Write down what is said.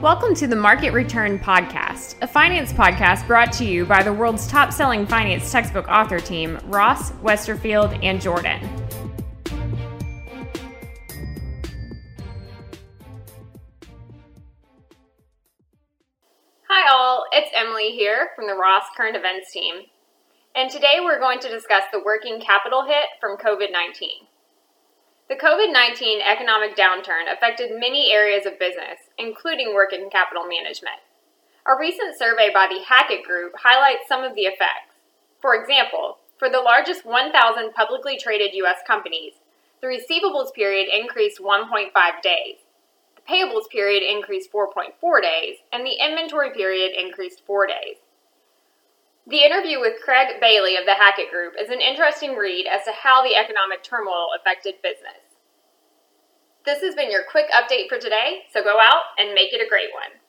Welcome to the Market Return Podcast, a finance podcast brought to you by the world's top selling finance textbook author team, Ross, Westerfield, and Jordan. Hi, all. It's Emily here from the Ross Current Events team. And today we're going to discuss the working capital hit from COVID 19. The COVID 19 economic downturn affected many areas of business, including working capital management. A recent survey by the Hackett Group highlights some of the effects. For example, for the largest 1,000 publicly traded U.S. companies, the receivables period increased 1.5 days, the payables period increased 4.4 days, and the inventory period increased 4 days. The interview with Craig Bailey of the Hackett Group is an interesting read as to how the economic turmoil affected business. This has been your quick update for today, so go out and make it a great one.